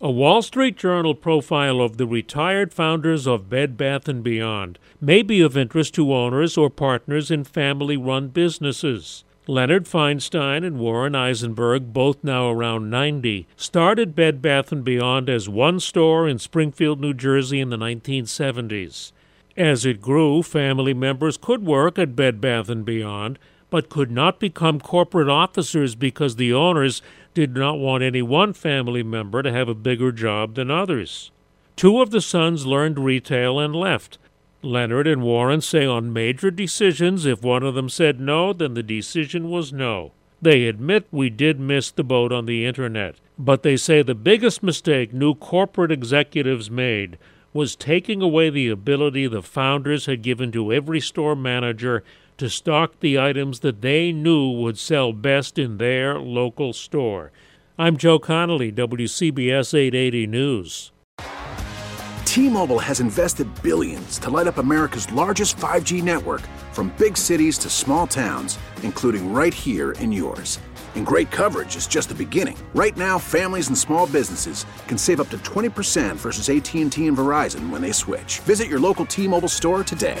A Wall Street Journal profile of the retired founders of Bed Bath & Beyond may be of interest to owners or partners in family-run businesses. Leonard Feinstein and Warren Eisenberg, both now around 90, started Bed Bath & Beyond as one store in Springfield, New Jersey in the 1970s. As it grew, family members could work at Bed Bath & Beyond, but could not become corporate officers because the owners did not want any one family member to have a bigger job than others. Two of the sons learned retail and left. Leonard and Warren say on major decisions, if one of them said no, then the decision was no. They admit we did miss the boat on the internet, but they say the biggest mistake new corporate executives made was taking away the ability the founders had given to every store manager to stock the items that they knew would sell best in their local store. I'm Joe Connolly, WCBS 880 News. T-Mobile has invested billions to light up America's largest 5G network from big cities to small towns, including right here in yours. And great coverage is just the beginning. Right now, families and small businesses can save up to 20% versus AT&T and Verizon when they switch. Visit your local T-Mobile store today.